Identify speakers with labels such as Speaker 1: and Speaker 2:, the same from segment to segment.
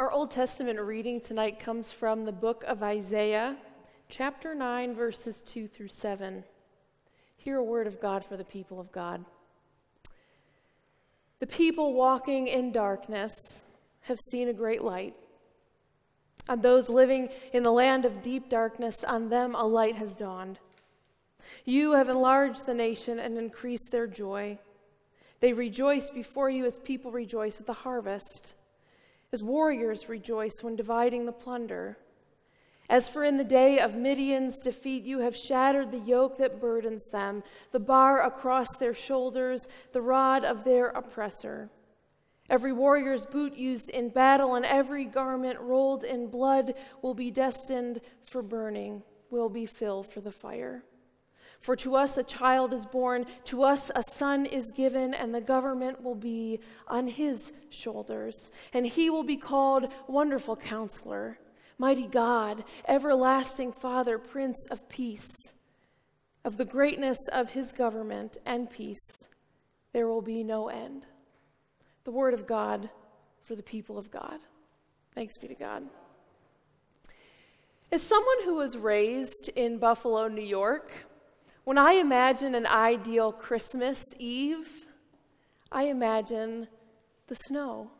Speaker 1: Our Old Testament reading tonight comes from the book of Isaiah, chapter 9, verses 2 through 7. Hear a word of God for the people of God. The people walking in darkness have seen a great light. On those living in the land of deep darkness, on them a light has dawned. You have enlarged the nation and increased their joy. They rejoice before you as people rejoice at the harvest as warriors rejoice when dividing the plunder. As for in the day of Midian's defeat, you have shattered the yoke that burdens them, the bar across their shoulders, the rod of their oppressor. Every warrior's boot used in battle and every garment rolled in blood will be destined for burning, will be filled for the fire. For to us a child is born, to us a son is given, and the government will be on his shoulders. And he will be called Wonderful Counselor, Mighty God, Everlasting Father, Prince of Peace. Of the greatness of his government and peace, there will be no end. The word of God for the people of God. Thanks be to God. As someone who was raised in Buffalo, New York, when I imagine an ideal Christmas Eve, I imagine the snow.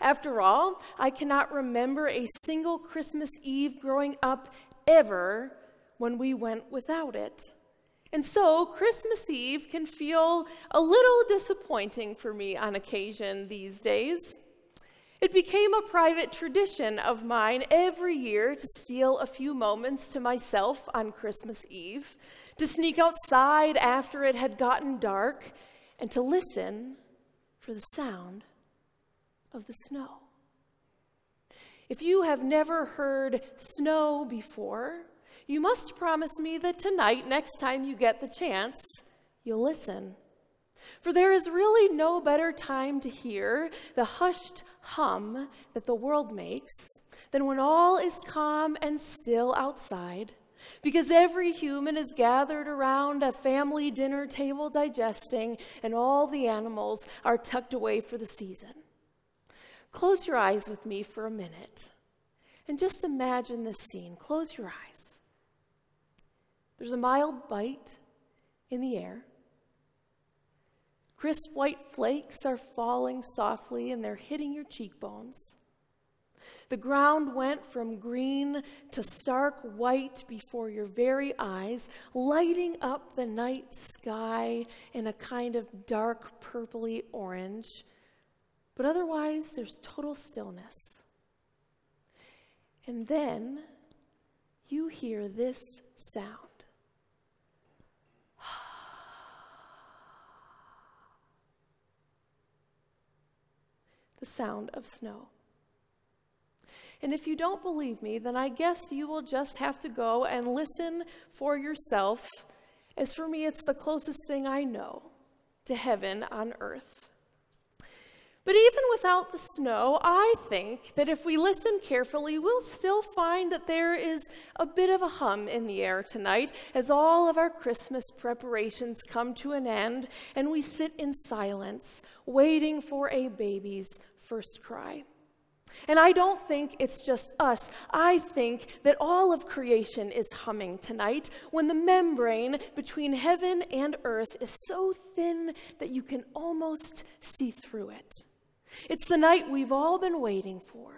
Speaker 1: After all, I cannot remember a single Christmas Eve growing up ever when we went without it. And so, Christmas Eve can feel a little disappointing for me on occasion these days. It became a private tradition of mine every year to steal a few moments to myself on Christmas Eve, to sneak outside after it had gotten dark, and to listen for the sound of the snow. If you have never heard snow before, you must promise me that tonight, next time you get the chance, you'll listen. For there is really no better time to hear the hushed hum that the world makes than when all is calm and still outside, because every human is gathered around a family dinner table digesting, and all the animals are tucked away for the season. Close your eyes with me for a minute and just imagine this scene. Close your eyes. There's a mild bite in the air. Crisp white flakes are falling softly and they're hitting your cheekbones. The ground went from green to stark white before your very eyes, lighting up the night sky in a kind of dark purpley orange. But otherwise, there's total stillness. And then you hear this sound. the sound of snow. And if you don't believe me, then I guess you will just have to go and listen for yourself. As for me, it's the closest thing I know to heaven on earth. But even without the snow, I think that if we listen carefully, we'll still find that there is a bit of a hum in the air tonight as all of our Christmas preparations come to an end and we sit in silence, waiting for a baby's first cry. And I don't think it's just us. I think that all of creation is humming tonight when the membrane between heaven and earth is so thin that you can almost see through it. It's the night we've all been waiting for.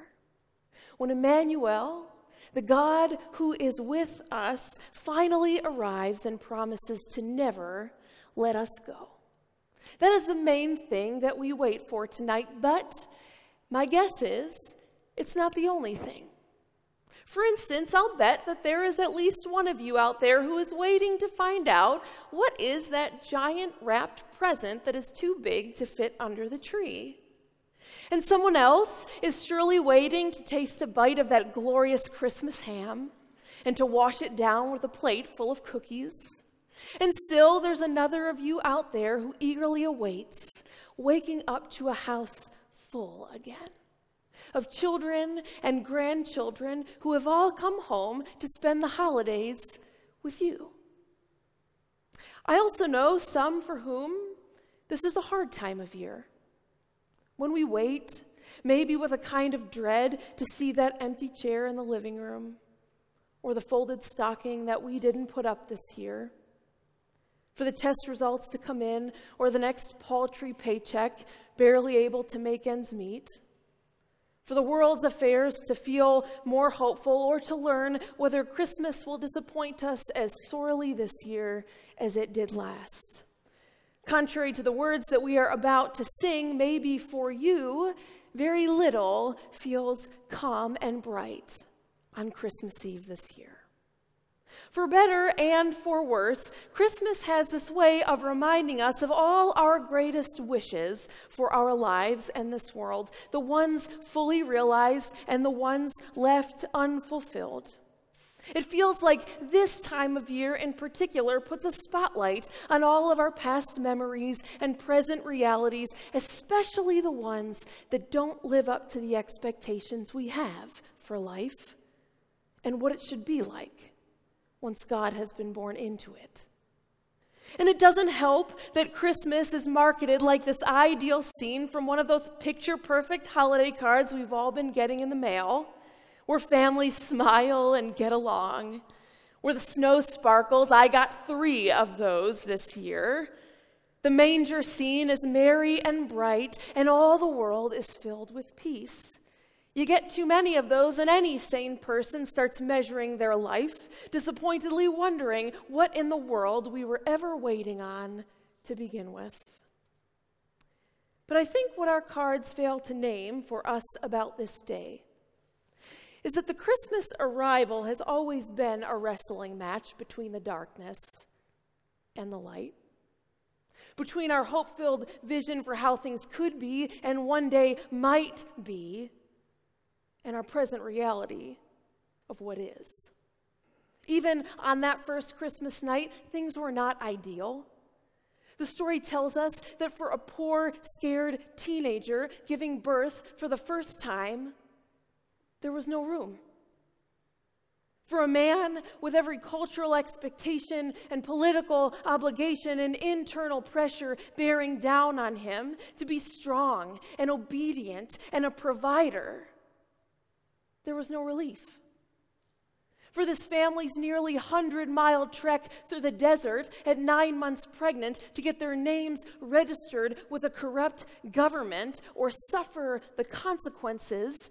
Speaker 1: When Emmanuel, the God who is with us, finally arrives and promises to never let us go. That is the main thing that we wait for tonight, but my guess is it's not the only thing. For instance, I'll bet that there is at least one of you out there who is waiting to find out what is that giant wrapped present that is too big to fit under the tree. And someone else is surely waiting to taste a bite of that glorious Christmas ham and to wash it down with a plate full of cookies. And still, there's another of you out there who eagerly awaits, waking up to a house full again of children and grandchildren who have all come home to spend the holidays with you. I also know some for whom this is a hard time of year when we wait maybe with a kind of dread to see that empty chair in the living room or the folded stocking that we didn't put up this year. For the test results to come in or the next paltry paycheck, barely able to make ends meet. For the world's affairs to feel more hopeful or to learn whether Christmas will disappoint us as sorely this year as it did last. Contrary to the words that we are about to sing, maybe for you, very little feels calm and bright on Christmas Eve this year. For better and for worse, Christmas has this way of reminding us of all our greatest wishes for our lives and this world, the ones fully realized and the ones left unfulfilled. It feels like this time of year in particular puts a spotlight on all of our past memories and present realities, especially the ones that don't live up to the expectations we have for life and what it should be like once God has been born into it. And it doesn't help that Christmas is marketed like this ideal scene from one of those picture perfect holiday cards we've all been getting in the mail where families smile and get along, where the snow sparkles. I got three of those this year. The manger scene is merry and bright, and all the world is filled with peace. You get too many of those, and any sane person starts measuring their life, disappointedly wondering what in the world we were ever waiting on to begin with. But I think what our cards fail to name for us about this day is that the Christmas arrival has always been a wrestling match between the darkness and the light. Between our hope filled vision for how things could be and one day might be, and our present reality of what is. Even on that first Christmas night, things were not ideal. The story tells us that for a poor, scared teenager giving birth for the first time, there was no room. For a man with every cultural expectation and political obligation and internal pressure bearing down on him to be strong and obedient and a provider, there was no relief. For this family's nearly 100 mile trek through the desert at nine months pregnant to get their names registered with a corrupt government or suffer the consequences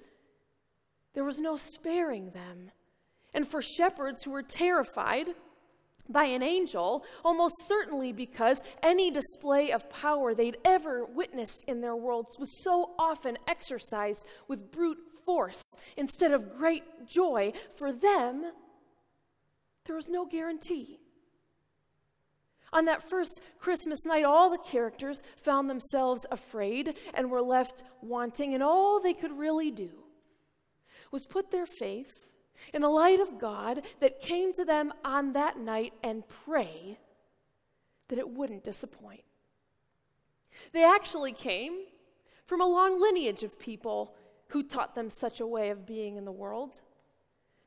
Speaker 1: there was no sparing them. And for shepherds who were terrified by an angel, almost certainly because any display of power they'd ever witnessed in their worlds was so often exercised with brute force instead of great joy, for them, there was no guarantee. On that first Christmas night, all the characters found themselves afraid and were left wanting, and all they could really do was put their faith in the light of God that came to them on that night and pray that it wouldn't disappoint. They actually came from a long lineage of people who taught them such a way of being in the world.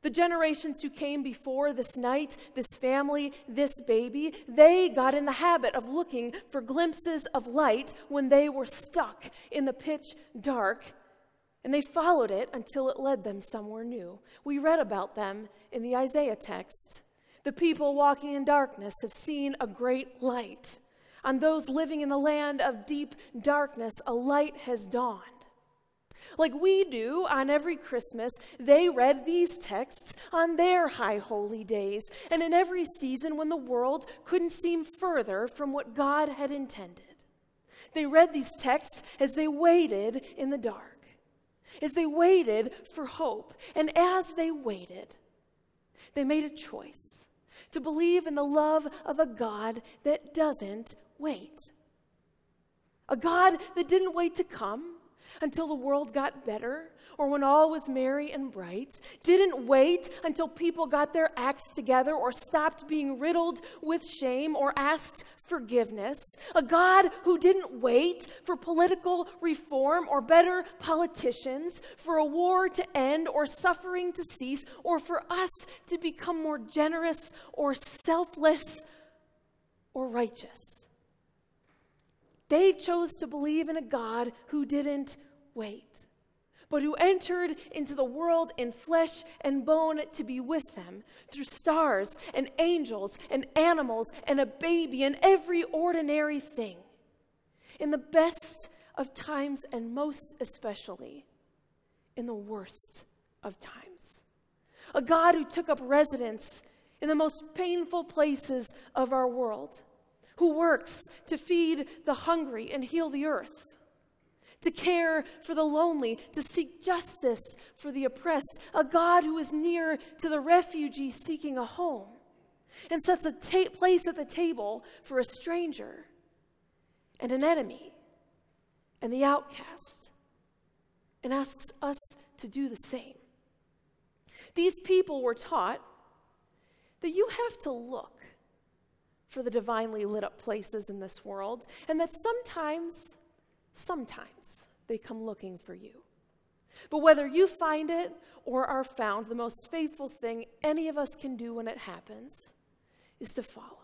Speaker 1: The generations who came before this night, this family, this baby, they got in the habit of looking for glimpses of light when they were stuck in the pitch dark and they followed it until it led them somewhere new. We read about them in the Isaiah text. The people walking in darkness have seen a great light. On those living in the land of deep darkness, a light has dawned. Like we do on every Christmas, they read these texts on their high holy days and in every season when the world couldn't seem further from what God had intended. They read these texts as they waited in the dark as they waited for hope. And as they waited, they made a choice to believe in the love of a God that doesn't wait. A God that didn't wait to come until the world got better or when all was merry and bright, didn't wait until people got their acts together or stopped being riddled with shame or asked forgiveness, a God who didn't wait for political reform or better politicians, for a war to end or suffering to cease, or for us to become more generous or selfless or righteous. They chose to believe in a God who didn't wait. but who entered into the world in flesh and bone to be with them through stars and angels and animals and a baby and every ordinary thing. In the best of times, and most especially in the worst of times. A God who took up residence in the most painful places of our world, who works to feed the hungry and heal the earth to care for the lonely, to seek justice for the oppressed, a God who is near to the refugee seeking a home, and sets a ta- place at the table for a stranger and an enemy and the outcast, and asks us to do the same. These people were taught that you have to look for the divinely lit up places in this world, and that sometimes Sometimes they come looking for you. But whether you find it or are found, the most faithful thing any of us can do when it happens is to follow.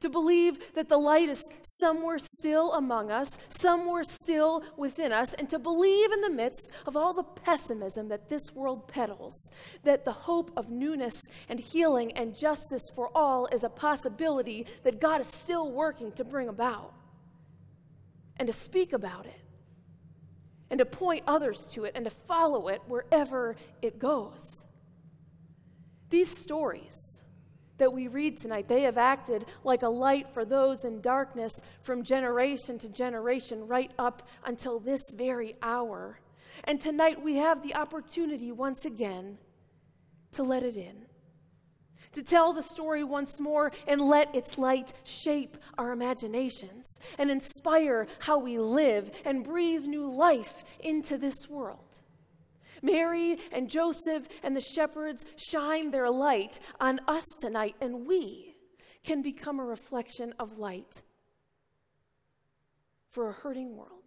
Speaker 1: To believe that the light is somewhere still among us, somewhere still within us, and to believe in the midst of all the pessimism that this world peddles, that the hope of newness and healing and justice for all is a possibility that God is still working to bring about and to speak about it and to point others to it and to follow it wherever it goes. These stories that we read tonight, they have acted like a light for those in darkness from generation to generation, right up until this very hour. And tonight we have the opportunity once again to let it in to tell the story once more and let its light shape our imaginations and inspire how we live and breathe new life into this world. Mary and Joseph and the shepherds shine their light on us tonight, and we can become a reflection of light for a hurting world.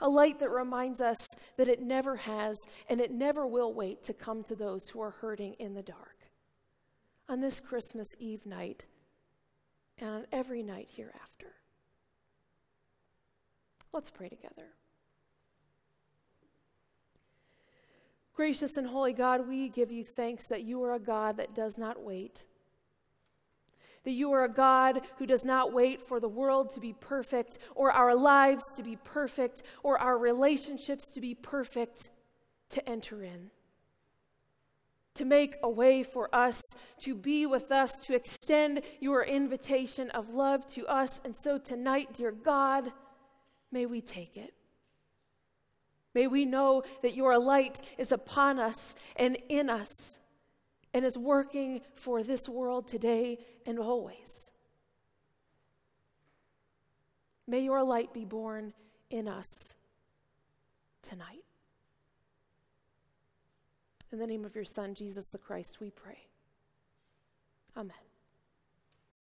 Speaker 1: A light that reminds us that it never has and it never will wait to come to those who are hurting in the dark on this Christmas Eve night and on every night hereafter. Let's pray together. Gracious and holy God, we give you thanks that you are a God that does not wait. That you are a God who does not wait for the world to be perfect, or our lives to be perfect, or our relationships to be perfect to enter in to make a way for us, to be with us, to extend your invitation of love to us. And so tonight, dear God, may we take it. May we know that your light is upon us and in us and is working for this world today and always. May your light be born in us tonight. In the name of your Son, Jesus the Christ, we pray. Amen.